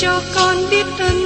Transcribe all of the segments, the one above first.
cho con biết ơn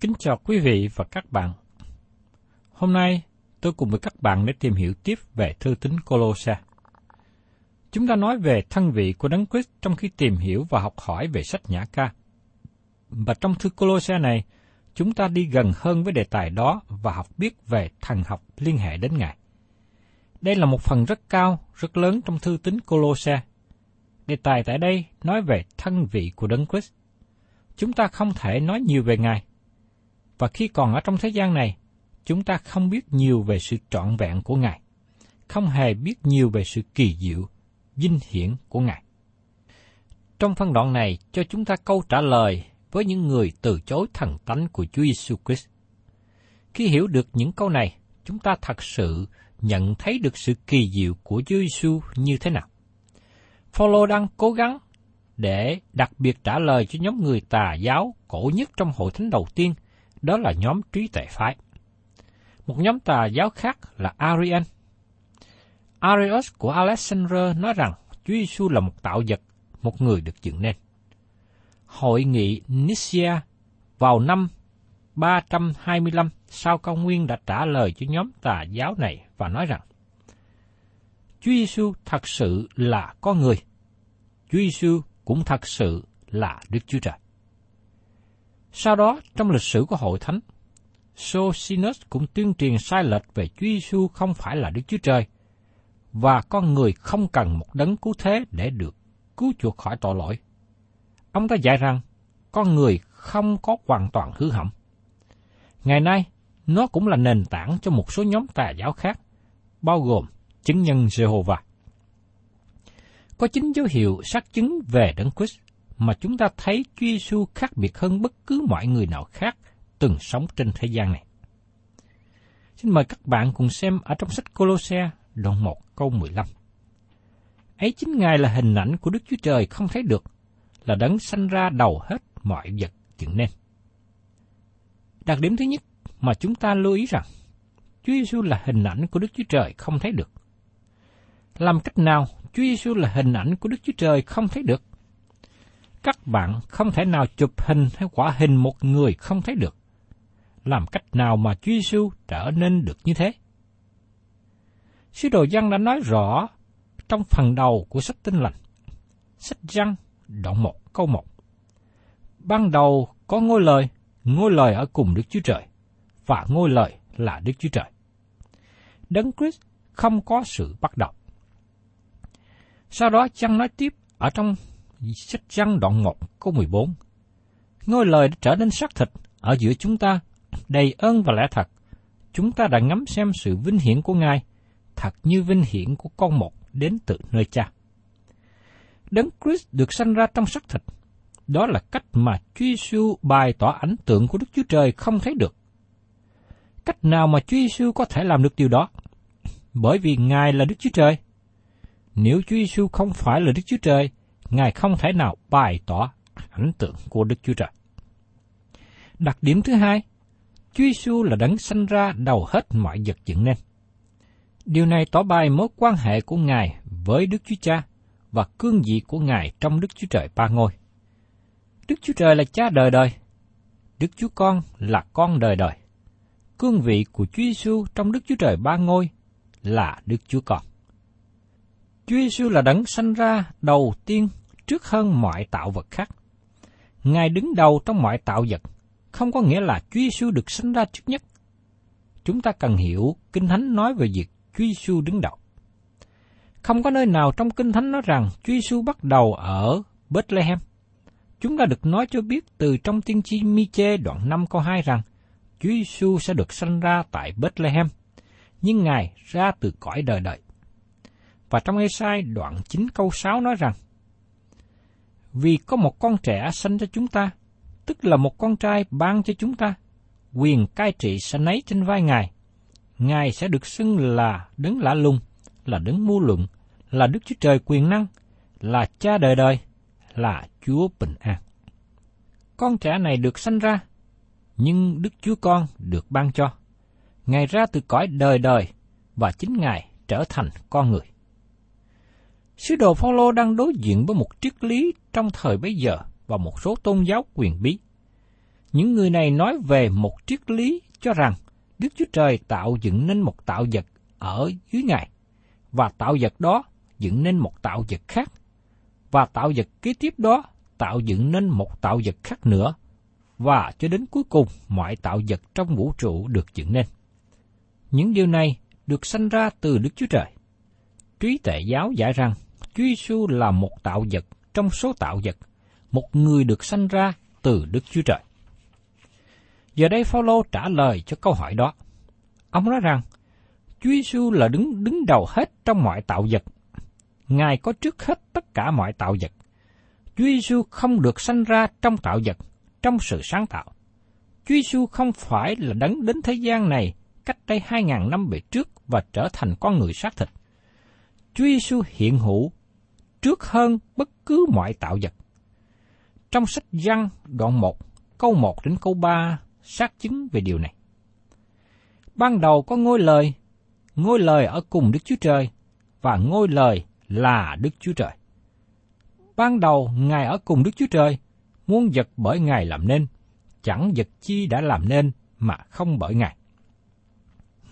Kính chào quý vị và các bạn. Hôm nay, tôi cùng với các bạn để tìm hiểu tiếp về thư tín Colosse. Chúng ta nói về thân vị của Đấng Christ trong khi tìm hiểu và học hỏi về sách Nhã Ca. Và trong thư Colosse này, chúng ta đi gần hơn với đề tài đó và học biết về thần học liên hệ đến Ngài. Đây là một phần rất cao, rất lớn trong thư tín Colosse. Đề tài tại đây nói về thân vị của Đấng Christ. Chúng ta không thể nói nhiều về Ngài. Và khi còn ở trong thế gian này, chúng ta không biết nhiều về sự trọn vẹn của Ngài, không hề biết nhiều về sự kỳ diệu, vinh hiển của Ngài. Trong phân đoạn này cho chúng ta câu trả lời với những người từ chối thần tánh của Chúa Giêsu Christ. Khi hiểu được những câu này, chúng ta thật sự nhận thấy được sự kỳ diệu của Chúa Giêsu như thế nào. Phaolô đang cố gắng để đặc biệt trả lời cho nhóm người tà giáo cổ nhất trong hội thánh đầu tiên, đó là nhóm trí tuệ phái. Một nhóm tà giáo khác là Arian. Arius của Alexander nói rằng Chúa Giêsu là một tạo vật, một người được dựng nên. Hội nghị Nicaea vào năm 325 sau công nguyên đã trả lời cho nhóm tà giáo này và nói rằng Chúa Giêsu thật sự là con người. Chúa Giêsu cũng thật sự là Đức Chúa Trời. Sau đó, trong lịch sử của hội thánh, Sosinus cũng tuyên truyền sai lệch về Chúa Giêsu không phải là Đức Chúa Trời, và con người không cần một đấng cứu thế để được cứu chuộc khỏi tội lỗi. Ông ta dạy rằng, con người không có hoàn toàn hư hỏng. Ngày nay, nó cũng là nền tảng cho một số nhóm tà giáo khác, bao gồm chứng nhân Jehovah. Có chính dấu hiệu xác chứng về Đấng Christ mà chúng ta thấy Chúa Giêsu khác biệt hơn bất cứ mọi người nào khác từng sống trên thế gian này. Xin mời các bạn cùng xem ở trong sách Colosse đoạn 1 câu 15. Ấy chính Ngài là hình ảnh của Đức Chúa Trời không thấy được, là đấng sanh ra đầu hết mọi vật dựng nên. Đặc điểm thứ nhất mà chúng ta lưu ý rằng, Chúa Giêsu là hình ảnh của Đức Chúa Trời không thấy được. Làm cách nào Chúa Giêsu là hình ảnh của Đức Chúa Trời không thấy được? Các bạn không thể nào chụp hình hay quả hình một người không thấy được. Làm cách nào mà Chúa Giêsu trở nên được như thế? Sứ đồ Giăng đã nói rõ trong phần đầu của sách Tinh lành. Sách Giăng, đoạn 1, câu 1. Ban đầu có ngôi lời, ngôi lời ở cùng Đức Chúa Trời, và ngôi lời là Đức Chúa Trời. Đấng Christ không có sự bắt đầu. Sau đó chăng nói tiếp ở trong sách răng đoạn 1 câu 14. Ngôi lời đã trở nên xác thịt ở giữa chúng ta, đầy ơn và lẽ thật. Chúng ta đã ngắm xem sự vinh hiển của Ngài, thật như vinh hiển của con một đến từ nơi cha. Đấng Christ được sanh ra trong xác thịt. Đó là cách mà Chúa Giêsu bày tỏ ảnh tượng của Đức Chúa Trời không thấy được. Cách nào mà Chúa Giêsu có thể làm được điều đó? Bởi vì Ngài là Đức Chúa Trời. Nếu Chúa Giêsu không phải là Đức Chúa Trời, Ngài không thể nào bày tỏ ảnh tượng của Đức Chúa Trời. Đặc điểm thứ hai, Chúa Giêsu là đấng sanh ra đầu hết mọi vật dựng nên. Điều này tỏ bài mối quan hệ của Ngài với Đức Chúa Cha và cương vị của Ngài trong Đức Chúa Trời ba ngôi. Đức Chúa Trời là cha đời đời, Đức Chúa Con là con đời đời. Cương vị của Chúa Giêsu trong Đức Chúa Trời ba ngôi là Đức Chúa Con. Chúa Giêsu là đấng sanh ra đầu tiên trước hơn mọi tạo vật khác. Ngài đứng đầu trong mọi tạo vật, không có nghĩa là Chúa Giêsu được sinh ra trước nhất. Chúng ta cần hiểu Kinh Thánh nói về việc Chúa Giêsu đứng đầu. Không có nơi nào trong Kinh Thánh nói rằng Chúa Giêsu bắt đầu ở Bethlehem. Chúng ta được nói cho biết từ trong tiên tri Mi-chê đoạn 5 câu 2 rằng Chúa Giêsu sẽ được sinh ra tại Bethlehem, nhưng Ngài ra từ cõi đời đời. Và trong Ê-sai đoạn 9 câu 6 nói rằng vì có một con trẻ sanh cho chúng ta, tức là một con trai ban cho chúng ta, quyền cai trị sẽ nấy trên vai Ngài. Ngài sẽ được xưng là đấng lạ lùng, là đấng mưu luận, là Đức Chúa Trời quyền năng, là cha đời đời, là Chúa bình an. Con trẻ này được sanh ra, nhưng Đức Chúa Con được ban cho. Ngài ra từ cõi đời đời và chính Ngài trở thành con người. Sứ đồ Phaolô đang đối diện với một triết lý trong thời bấy giờ và một số tôn giáo quyền bí. Những người này nói về một triết lý cho rằng Đức Chúa Trời tạo dựng nên một tạo vật ở dưới Ngài, và tạo vật đó dựng nên một tạo vật khác, và tạo vật kế tiếp đó tạo dựng nên một tạo vật khác nữa, và cho đến cuối cùng mọi tạo vật trong vũ trụ được dựng nên. Những điều này được sanh ra từ Đức Chúa Trời. Trí tệ giáo giải rằng Chúa Giêsu là một tạo vật trong số tạo vật, một người được sanh ra từ Đức Chúa Trời. Giờ đây Phaolô trả lời cho câu hỏi đó. Ông nói rằng, Chúa Giêsu là đứng đứng đầu hết trong mọi tạo vật. Ngài có trước hết tất cả mọi tạo vật. Chúa Giêsu không được sanh ra trong tạo vật, trong sự sáng tạo. Chúa Giêsu không phải là đấng đến thế gian này cách đây hai ngàn năm về trước và trở thành con người xác thịt. Chúa Giêsu hiện hữu trước hơn bất cứ mọi tạo vật. Trong sách Giăng đoạn 1, câu 1 đến câu 3 xác chứng về điều này. Ban đầu có ngôi lời, ngôi lời ở cùng Đức Chúa Trời, và ngôi lời là Đức Chúa Trời. Ban đầu Ngài ở cùng Đức Chúa Trời, muôn vật bởi Ngài làm nên, chẳng vật chi đã làm nên mà không bởi Ngài.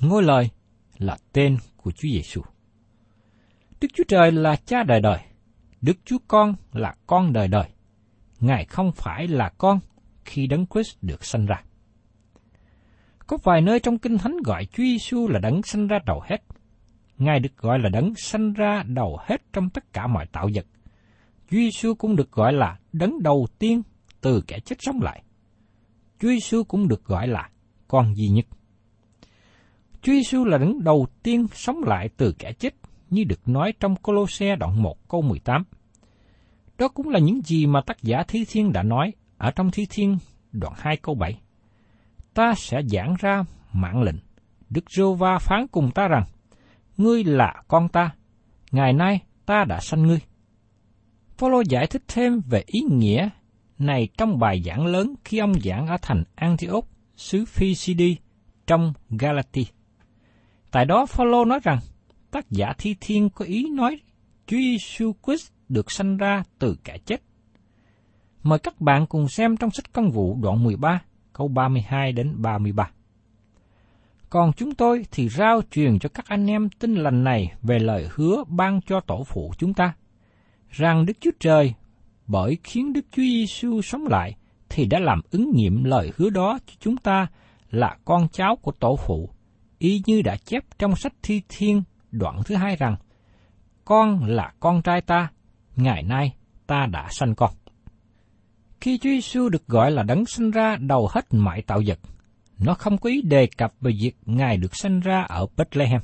Ngôi lời là tên của Chúa Giêsu. Đức Chúa Trời là cha đời đời, Đức Chúa Con là con đời đời. Ngài không phải là con khi Đấng Christ được sanh ra. Có vài nơi trong Kinh Thánh gọi Chúa Giêsu là đấng sanh ra đầu hết. Ngài được gọi là đấng sanh ra đầu hết trong tất cả mọi tạo vật. Chúa Giêsu cũng được gọi là đấng đầu tiên từ kẻ chết sống lại. Chúa Giêsu cũng được gọi là con duy nhất. Chúa Giêsu là đấng đầu tiên sống lại từ kẻ chết như được nói trong Colosse đoạn 1 câu 18. Đó cũng là những gì mà tác giả Thi Thiên đã nói ở trong Thi Thiên đoạn 2 câu 7 ta sẽ giảng ra mạng lệnh. Đức Rô Va phán cùng ta rằng, ngươi là con ta, ngày nay ta đã sanh ngươi. Phaolô giải thích thêm về ý nghĩa này trong bài giảng lớn khi ông giảng ở thành Antioch, xứ Phi-si-đi, trong Galati. Tại đó Phaolô nói rằng, tác giả thi thiên có ý nói Chúa Giêsu Christ được sanh ra từ kẻ chết. Mời các bạn cùng xem trong sách công vụ đoạn 13, câu 32 đến 33. Còn chúng tôi thì rao truyền cho các anh em tin lành này về lời hứa ban cho tổ phụ chúng ta, rằng Đức Chúa Trời bởi khiến Đức Chúa Giêsu sống lại thì đã làm ứng nghiệm lời hứa đó cho chúng ta là con cháu của tổ phụ, y như đã chép trong sách Thi Thiên đoạn thứ hai rằng, con là con trai ta, ngày nay ta đã sanh con. Khi Chúa Giêsu được gọi là đấng sinh ra đầu hết mọi tạo vật, nó không có ý đề cập về việc Ngài được sanh ra ở Bethlehem.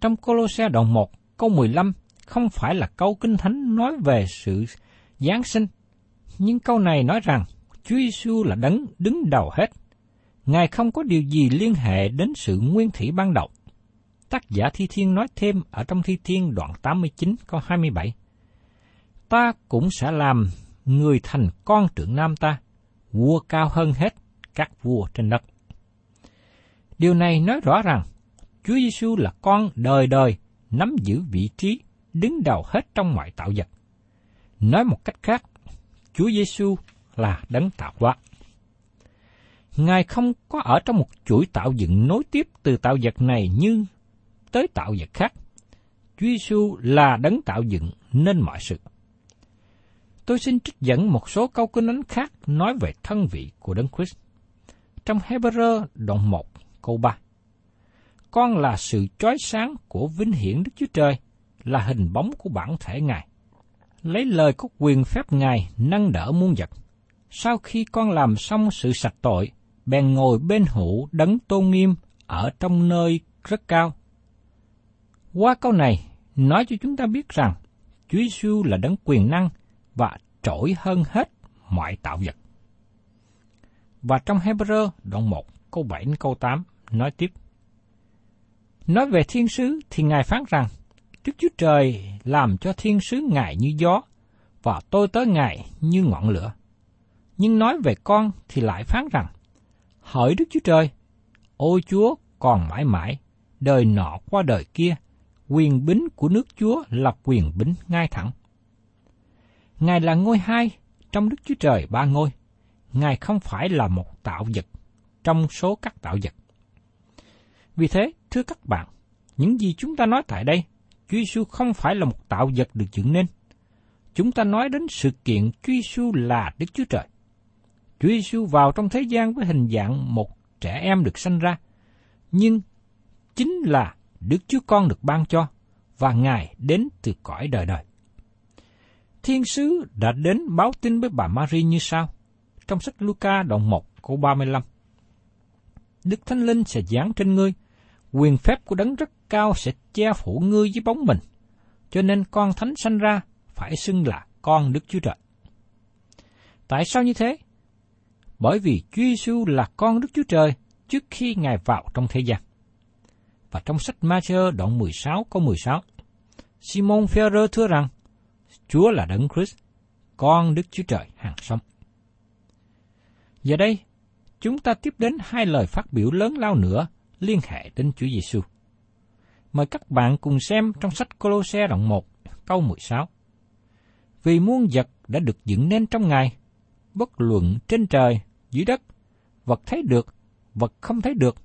Trong Colosse đoạn 1, câu 15 không phải là câu kinh thánh nói về sự Giáng sinh, nhưng câu này nói rằng Chúa Giêsu là đấng đứng đầu hết. Ngài không có điều gì liên hệ đến sự nguyên thủy ban đầu. Tác giả Thi Thiên nói thêm ở trong Thi Thiên đoạn 89 câu 27. Ta cũng sẽ làm người thành con trưởng nam ta, vua cao hơn hết các vua trên đất. Điều này nói rõ rằng Chúa Giêsu là con đời đời nắm giữ vị trí đứng đầu hết trong mọi tạo vật. Nói một cách khác, Chúa Giêsu là đấng tạo hóa. Ngài không có ở trong một chuỗi tạo dựng nối tiếp từ tạo vật này như tới tạo vật khác. Chúa Giêsu là đấng tạo dựng nên mọi sự. Tôi xin trích dẫn một số câu kinh thánh khác nói về thân vị của Đấng Christ. Trong Hebrew đoạn 1 câu 3. Con là sự chói sáng của vinh hiển Đức Chúa Trời, là hình bóng của bản thể Ngài. Lấy lời có quyền phép Ngài nâng đỡ muôn vật. Sau khi con làm xong sự sạch tội, bèn ngồi bên hữu đấng tôn nghiêm ở trong nơi rất cao. Qua câu này, nói cho chúng ta biết rằng Chúa Giêsu là đấng quyền năng và trỗi hơn hết mọi tạo vật. Và trong Hebrew đoạn 1 câu 7 đến câu 8 nói tiếp. Nói về thiên sứ thì Ngài phán rằng, Đức Chúa Trời làm cho thiên sứ Ngài như gió, và tôi tới Ngài như ngọn lửa. Nhưng nói về con thì lại phán rằng, Hỡi Đức Chúa Trời, ôi Chúa còn mãi mãi, đời nọ qua đời kia, quyền bính của nước Chúa là quyền bính ngay thẳng. Ngài là ngôi hai trong Đức Chúa Trời ba ngôi. Ngài không phải là một tạo vật trong số các tạo vật. Vì thế, thưa các bạn, những gì chúng ta nói tại đây, Chúa Giêsu không phải là một tạo vật được dựng nên. Chúng ta nói đến sự kiện Chúa Giêsu là Đức Chúa Trời. Chúa Giêsu vào trong thế gian với hình dạng một trẻ em được sanh ra, nhưng chính là Đức Chúa Con được ban cho, và Ngài đến từ cõi đời đời. Thiên sứ đã đến báo tin với bà Maria như sau, trong sách Luca đoạn 1 câu 35. Đức Thánh Linh sẽ giáng trên ngươi, quyền phép của đấng rất cao sẽ che phủ ngươi với bóng mình, cho nên con thánh sanh ra phải xưng là con Đức Chúa Trời. Tại sao như thế? Bởi vì Chúa Giêsu là con Đức Chúa Trời trước khi Ngài vào trong thế gian. Và trong sách Matthew đoạn 16 câu 16, Simon Phêrô thưa rằng, Chúa là Đấng Christ, con Đức Chúa Trời hàng sống. Giờ đây, chúng ta tiếp đến hai lời phát biểu lớn lao nữa liên hệ đến Chúa Giêsu. Mời các bạn cùng xem trong sách Colosse đoạn 1, câu 16. Vì muôn vật đã được dựng nên trong Ngài, bất luận trên trời, dưới đất, vật thấy được, vật không thấy được,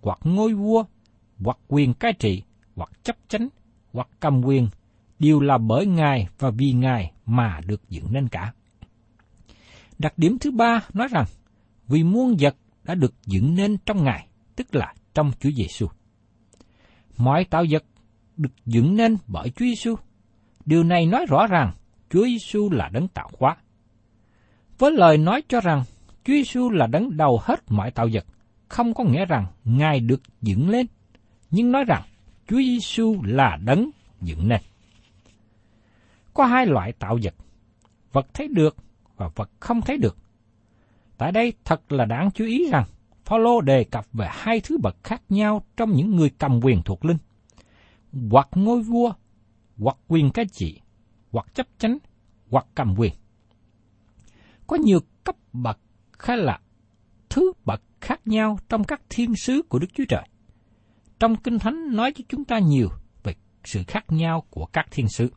hoặc ngôi vua, hoặc quyền cai trị, hoặc chấp chánh, hoặc cầm quyền, đều là bởi Ngài và vì Ngài mà được dựng nên cả. Đặc điểm thứ ba nói rằng, vì muôn vật đã được dựng nên trong Ngài, tức là trong Chúa Giêsu. Mọi tạo vật được dựng nên bởi Chúa Giêsu. Điều này nói rõ rằng Chúa Giêsu là đấng tạo hóa. Với lời nói cho rằng Chúa Giêsu là đấng đầu hết mọi tạo vật, không có nghĩa rằng Ngài được dựng lên, nhưng nói rằng Chúa Giêsu là đấng dựng nên. Có hai loại tạo vật, vật thấy được và vật không thấy được. Tại đây thật là đáng chú ý rằng Phaolô đề cập về hai thứ bậc khác nhau trong những người cầm quyền thuộc linh, hoặc ngôi vua, hoặc quyền cai trị, hoặc chấp chánh, hoặc cầm quyền. Có nhiều cấp bậc khá là thứ bậc khác nhau trong các thiên sứ của Đức Chúa Trời. Trong Kinh Thánh nói cho chúng ta nhiều về sự khác nhau của các thiên sứ.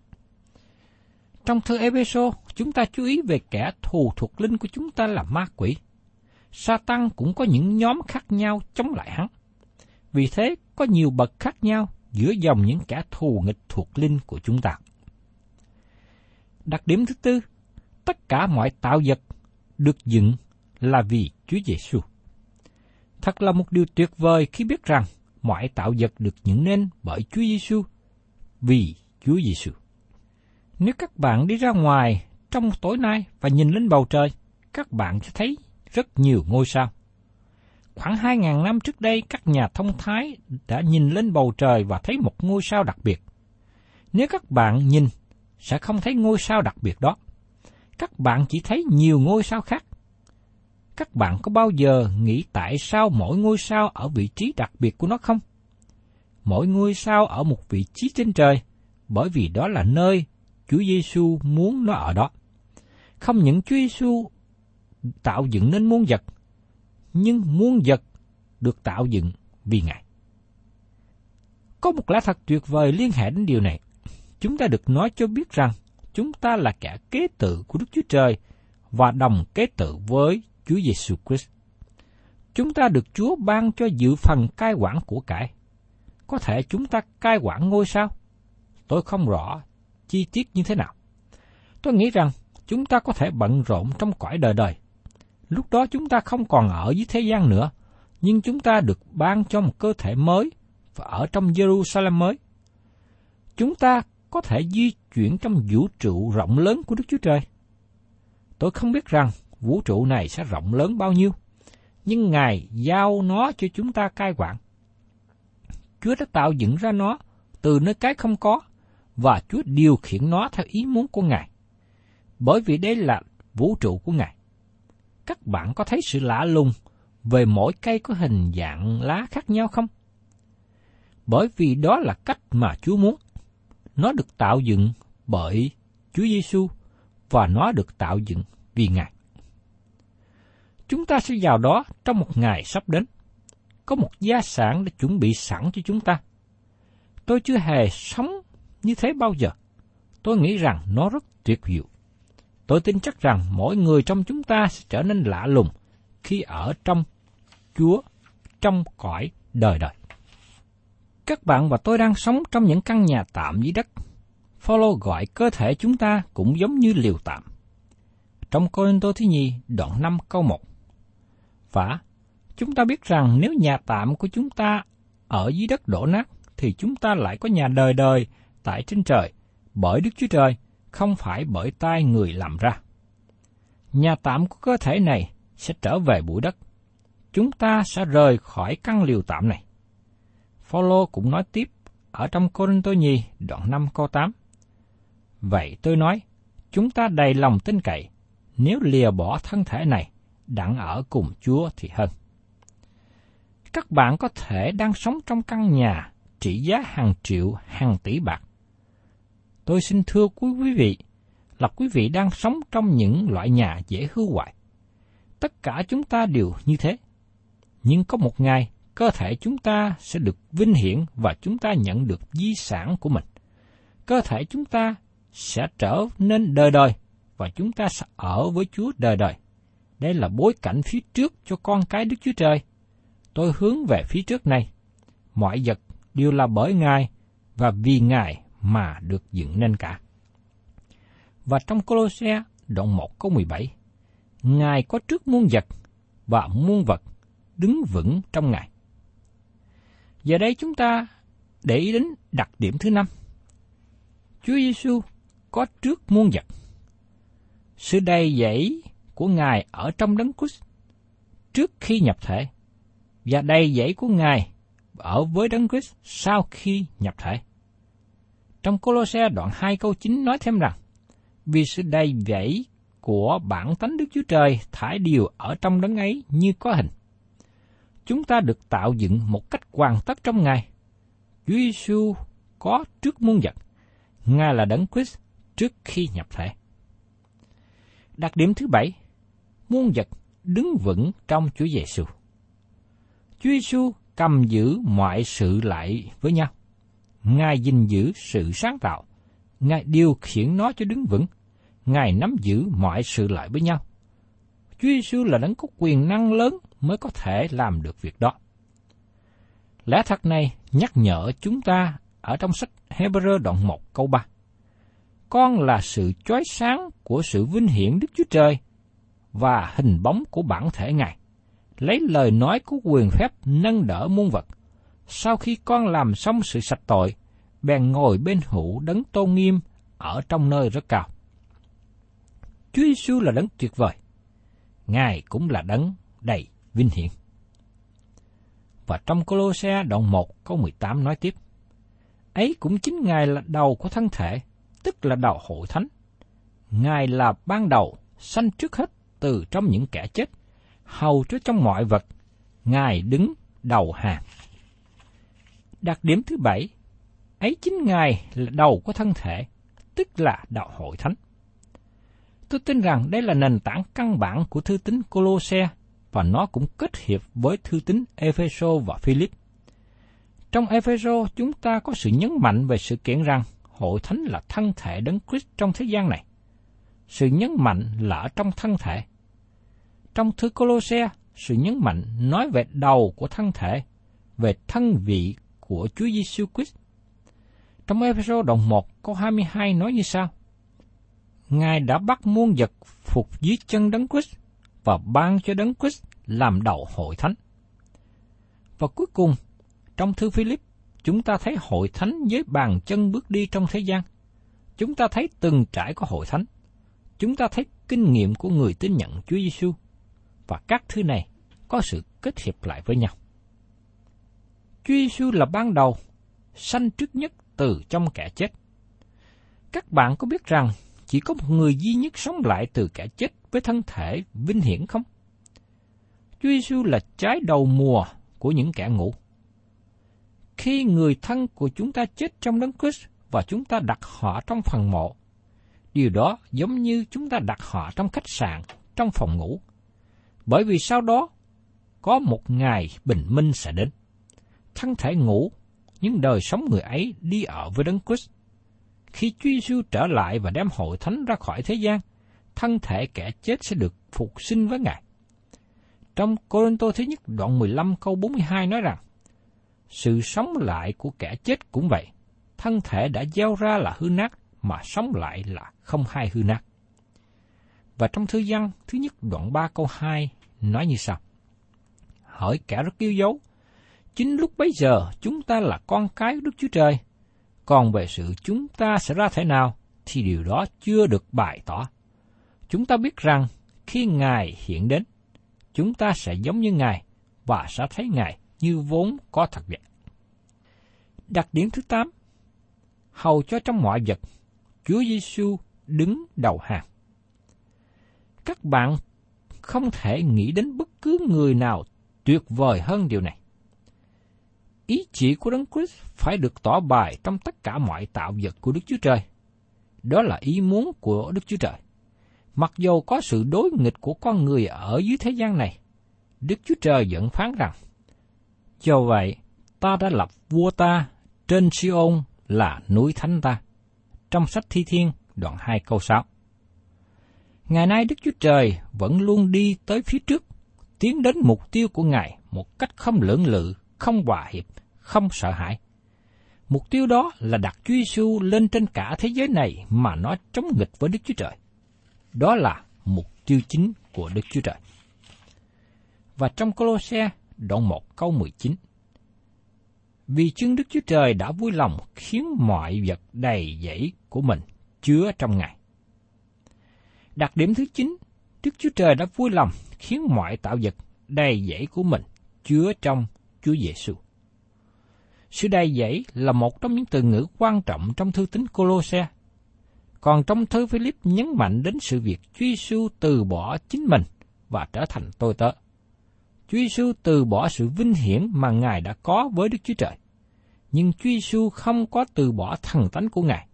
Trong thơ Epheso, chúng ta chú ý về kẻ thù thuộc linh của chúng ta là ma quỷ. Satan cũng có những nhóm khác nhau chống lại hắn. Vì thế, có nhiều bậc khác nhau giữa dòng những kẻ thù nghịch thuộc linh của chúng ta. Đặc điểm thứ tư, tất cả mọi tạo vật được dựng là vì Chúa Giêsu. Thật là một điều tuyệt vời khi biết rằng mọi tạo vật được dựng nên bởi Chúa Giêsu vì Chúa Giêsu. Nếu các bạn đi ra ngoài trong tối nay và nhìn lên bầu trời, các bạn sẽ thấy rất nhiều ngôi sao. Khoảng 2.000 năm trước đây, các nhà thông thái đã nhìn lên bầu trời và thấy một ngôi sao đặc biệt. Nếu các bạn nhìn, sẽ không thấy ngôi sao đặc biệt đó. Các bạn chỉ thấy nhiều ngôi sao khác. Các bạn có bao giờ nghĩ tại sao mỗi ngôi sao ở vị trí đặc biệt của nó không? Mỗi ngôi sao ở một vị trí trên trời, bởi vì đó là nơi Chúa Giêsu muốn nó ở đó. Không những Chúa Giêsu tạo dựng nên muôn vật, nhưng muôn vật được tạo dựng vì Ngài. Có một lẽ thật tuyệt vời liên hệ đến điều này. Chúng ta được nói cho biết rằng chúng ta là kẻ kế tự của Đức Chúa Trời và đồng kế tự với Chúa Giêsu Christ. Chúng ta được Chúa ban cho dự phần cai quản của cải. Có thể chúng ta cai quản ngôi sao? Tôi không rõ chi tiết như thế nào. Tôi nghĩ rằng chúng ta có thể bận rộn trong cõi đời đời. Lúc đó chúng ta không còn ở dưới thế gian nữa, nhưng chúng ta được ban cho một cơ thể mới và ở trong Jerusalem mới. Chúng ta có thể di chuyển trong vũ trụ rộng lớn của Đức Chúa Trời. Tôi không biết rằng vũ trụ này sẽ rộng lớn bao nhiêu, nhưng Ngài giao nó cho chúng ta cai quản. Chúa đã tạo dựng ra nó từ nơi cái không có, và Chúa điều khiển nó theo ý muốn của Ngài. Bởi vì đây là vũ trụ của Ngài. Các bạn có thấy sự lạ lùng về mỗi cây có hình dạng lá khác nhau không? Bởi vì đó là cách mà Chúa muốn. Nó được tạo dựng bởi Chúa Giêsu và nó được tạo dựng vì Ngài. Chúng ta sẽ vào đó trong một ngày sắp đến. Có một gia sản đã chuẩn bị sẵn cho chúng ta. Tôi chưa hề sống như thế bao giờ. Tôi nghĩ rằng nó rất tuyệt diệu. Tôi tin chắc rằng mỗi người trong chúng ta sẽ trở nên lạ lùng khi ở trong Chúa, trong cõi đời đời. Các bạn và tôi đang sống trong những căn nhà tạm dưới đất. Phaolô gọi cơ thể chúng ta cũng giống như liều tạm. Trong Cô Tô thứ Nhi, đoạn 5 câu 1 vả, chúng ta biết rằng nếu nhà tạm của chúng ta ở dưới đất đổ nát, thì chúng ta lại có nhà đời đời tại trên trời, bởi Đức Chúa Trời, không phải bởi tay người làm ra. Nhà tạm của cơ thể này sẽ trở về bụi đất. Chúng ta sẽ rời khỏi căn liều tạm này. Phaolô cũng nói tiếp ở trong Cô Tô nhì đoạn 5 câu 8. Vậy tôi nói, chúng ta đầy lòng tin cậy, nếu lìa bỏ thân thể này, đặng ở cùng Chúa thì hơn. Các bạn có thể đang sống trong căn nhà trị giá hàng triệu, hàng tỷ bạc. Tôi xin thưa quý vị là quý vị đang sống trong những loại nhà dễ hư hoại. Tất cả chúng ta đều như thế. Nhưng có một ngày, cơ thể chúng ta sẽ được vinh hiển và chúng ta nhận được di sản của mình. Cơ thể chúng ta sẽ trở nên đời đời và chúng ta sẽ ở với Chúa đời đời. Đây là bối cảnh phía trước cho con cái Đức Chúa Trời. Tôi hướng về phía trước này. Mọi vật đều là bởi Ngài và vì Ngài mà được dựng nên cả. Và trong Colosse đoạn 1 câu 17, Ngài có trước muôn vật và muôn vật đứng vững trong Ngài. Giờ đây chúng ta để ý đến đặc điểm thứ năm. Chúa Giêsu có trước muôn vật. Sự đầy dẫy của Ngài ở trong đấng Christ trước khi nhập thể và đầy dẫy của Ngài ở với đấng Christ sau khi nhập thể. Trong Colosse đoạn 2 câu 9 nói thêm rằng, vì sự đầy dẫy của bản tánh Đức Chúa Trời thải điều ở trong đấng ấy như có hình. Chúng ta được tạo dựng một cách hoàn tất trong Ngài. Chúa Giêsu có trước muôn vật. Ngài là đấng Christ trước khi nhập thể. Đặc điểm thứ bảy, muôn vật đứng vững trong Chúa Giêsu. Chúa Giêsu cầm giữ mọi sự lại với nhau. Ngài gìn giữ sự sáng tạo, Ngài điều khiển nó cho đứng vững, Ngài nắm giữ mọi sự lại với nhau. Chúa Giêsu là đấng có quyền năng lớn mới có thể làm được việc đó. Lẽ thật này nhắc nhở chúng ta ở trong sách Hebrew đoạn 1 câu 3. Con là sự chói sáng của sự vinh hiển Đức Chúa Trời và hình bóng của bản thể Ngài, lấy lời nói của quyền phép nâng đỡ muôn vật. Sau khi con làm xong sự sạch tội, bèn ngồi bên hữu đấng tôn nghiêm ở trong nơi rất cao. Chúa Giêsu là đấng tuyệt vời. Ngài cũng là đấng đầy vinh hiển. Và trong Colosse đoạn 1 câu 18 nói tiếp, ấy cũng chính Ngài là đầu của thân thể, tức là đầu hội thánh. Ngài là ban đầu, sanh trước hết từ trong những kẻ chết, hầu cho trong mọi vật, Ngài đứng đầu hàng. Đặc điểm thứ bảy, ấy chính Ngài là đầu của thân thể, tức là đạo hội thánh. Tôi tin rằng đây là nền tảng căn bản của thư tín Colosse và nó cũng kết hiệp với thư tín Epheso và Philip. Trong Epheso, chúng ta có sự nhấn mạnh về sự kiện rằng hội thánh là thân thể đấng Christ trong thế gian này. Sự nhấn mạnh là ở trong thân thể. Trong thư Colosse, sự nhấn mạnh nói về đầu của thân thể, về thân vị của Chúa Giêsu Christ. Trong episode đoạn 1 câu 22 nói như sau: Ngài đã bắt muôn vật phục dưới chân đấng Christ và ban cho đấng Christ làm đầu hội thánh. Và cuối cùng, trong thư Philip, chúng ta thấy hội thánh với bàn chân bước đi trong thế gian. Chúng ta thấy từng trải của hội thánh. Chúng ta thấy kinh nghiệm của người tin nhận Chúa Giêsu và các thứ này có sự kết hiệp lại với nhau. Chúa Giêsu là ban đầu, sanh trước nhất từ trong kẻ chết. Các bạn có biết rằng chỉ có một người duy nhất sống lại từ kẻ chết với thân thể vinh hiển không? Chúa Giêsu là trái đầu mùa của những kẻ ngủ. Khi người thân của chúng ta chết trong đấng Christ và chúng ta đặt họ trong phần mộ, điều đó giống như chúng ta đặt họ trong khách sạn, trong phòng ngủ. Bởi vì sau đó, có một ngày bình minh sẽ đến. Thân thể ngủ, nhưng đời sống người ấy đi ở với đấng Christ. Khi Chúa Giêsu trở lại và đem hội thánh ra khỏi thế gian, thân thể kẻ chết sẽ được phục sinh với Ngài. Trong Cô-rinh-tô thứ nhất đoạn 15 câu 42 nói rằng, Sự sống lại của kẻ chết cũng vậy, thân thể đã gieo ra là hư nát, mà sống lại là không hai hư nát. Và trong thư văn thứ nhất đoạn 3 câu 2 nói như sau. Hỏi kẻ rất yêu dấu, chính lúc bấy giờ chúng ta là con cái Đức Chúa Trời, còn về sự chúng ta sẽ ra thế nào thì điều đó chưa được bày tỏ. Chúng ta biết rằng khi Ngài hiện đến, chúng ta sẽ giống như Ngài và sẽ thấy Ngài như vốn có thật vậy. Đặc điểm thứ 8 Hầu cho trong mọi vật, Chúa Giêsu đứng đầu hàng. Các bạn không thể nghĩ đến bất cứ người nào tuyệt vời hơn điều này. Ý chỉ của Đấng Christ phải được tỏ bài trong tất cả mọi tạo vật của Đức Chúa Trời. Đó là ý muốn của Đức Chúa Trời. Mặc dù có sự đối nghịch của con người ở dưới thế gian này, Đức Chúa Trời vẫn phán rằng, Do vậy, ta đã lập vua ta trên Siôn là núi thánh ta. Trong sách Thi Thiên, đoạn 2 câu 6. Ngày nay Đức Chúa Trời vẫn luôn đi tới phía trước, tiến đến mục tiêu của Ngài một cách không lưỡng lự, không hòa hiệp, không sợ hãi. Mục tiêu đó là đặt Chúa Giêsu lên trên cả thế giới này mà nó chống nghịch với Đức Chúa Trời. Đó là mục tiêu chính của Đức Chúa Trời. Và trong Colosse đoạn 1 câu 19 vì chương Đức Chúa Trời đã vui lòng khiến mọi vật đầy dẫy của mình chứa trong Ngài. Đặc điểm thứ chín, Đức Chúa Trời đã vui lòng khiến mọi tạo vật đầy dẫy của mình chứa trong Chúa Giêsu. Sự đầy dẫy là một trong những từ ngữ quan trọng trong thư tín Colosse. Còn trong thư Philip nhấn mạnh đến sự việc Chúa Giêsu từ bỏ chính mình và trở thành tôi tớ. Chúa Giêsu từ bỏ sự vinh hiển mà Ngài đã có với Đức Chúa Trời. Nhưng Chúa Giêsu không có từ bỏ thần tánh của Ngài.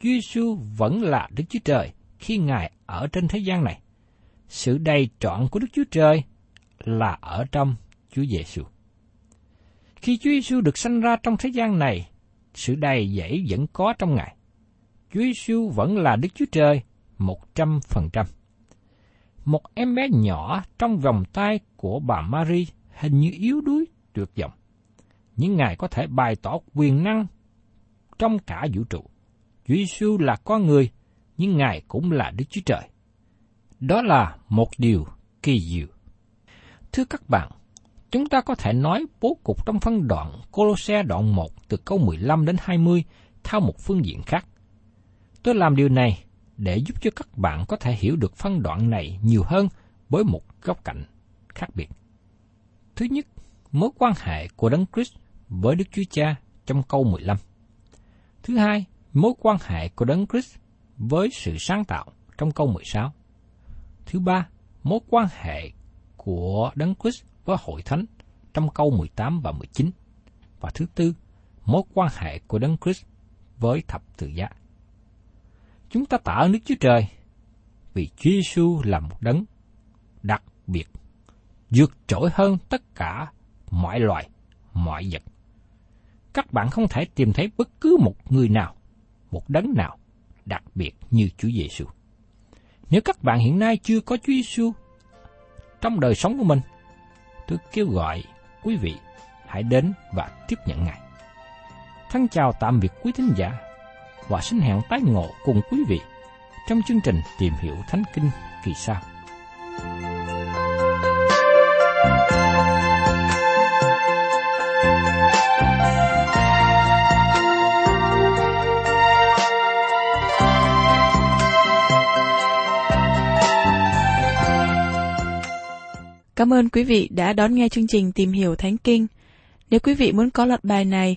Chúa Giêsu vẫn là Đức Chúa Trời khi Ngài ở trên thế gian này. Sự đầy trọn của Đức Chúa Trời là ở trong Chúa Giêsu. Khi Chúa Giêsu được sanh ra trong thế gian này, sự đầy dẫy vẫn có trong Ngài. Chúa Giêsu vẫn là Đức Chúa Trời một trăm phần trăm. Một em bé nhỏ trong vòng tay của bà Marie hình như yếu đuối, tuyệt vọng. Nhưng Ngài có thể bày tỏ quyền năng trong cả vũ trụ. Chúa Giêsu là con người, nhưng Ngài cũng là Đức Chúa Trời. Đó là một điều kỳ diệu. Thưa các bạn, chúng ta có thể nói bố cục trong phân đoạn Colosse đoạn 1 từ câu 15 đến 20 theo một phương diện khác. Tôi làm điều này để giúp cho các bạn có thể hiểu được phân đoạn này nhiều hơn với một góc cạnh khác biệt. Thứ nhất, mối quan hệ của Đấng Christ với Đức Chúa Cha trong câu 15. Thứ hai, mối quan hệ của Đấng Christ với sự sáng tạo trong câu 16. Thứ ba, mối quan hệ của Đấng Christ với hội thánh trong câu 18 và 19. Và thứ tư, mối quan hệ của Đấng Christ với thập tự giá. Chúng ta tạ ơn Đức Chúa Trời vì Chúa Giêsu là một đấng đặc biệt, vượt trội hơn tất cả mọi loài, mọi vật. Các bạn không thể tìm thấy bất cứ một người nào, một đấng nào đặc biệt như Chúa Giêsu. Nếu các bạn hiện nay chưa có Chúa Giêsu trong đời sống của mình, tôi kêu gọi quý vị hãy đến và tiếp nhận Ngài. Thân chào tạm biệt quý thính giả và xin hẹn tái ngộ cùng quý vị trong chương trình tìm hiểu Thánh Kinh kỳ sau. Cảm ơn quý vị đã đón nghe chương trình Tìm hiểu Thánh Kinh. Nếu quý vị muốn có loạt bài này,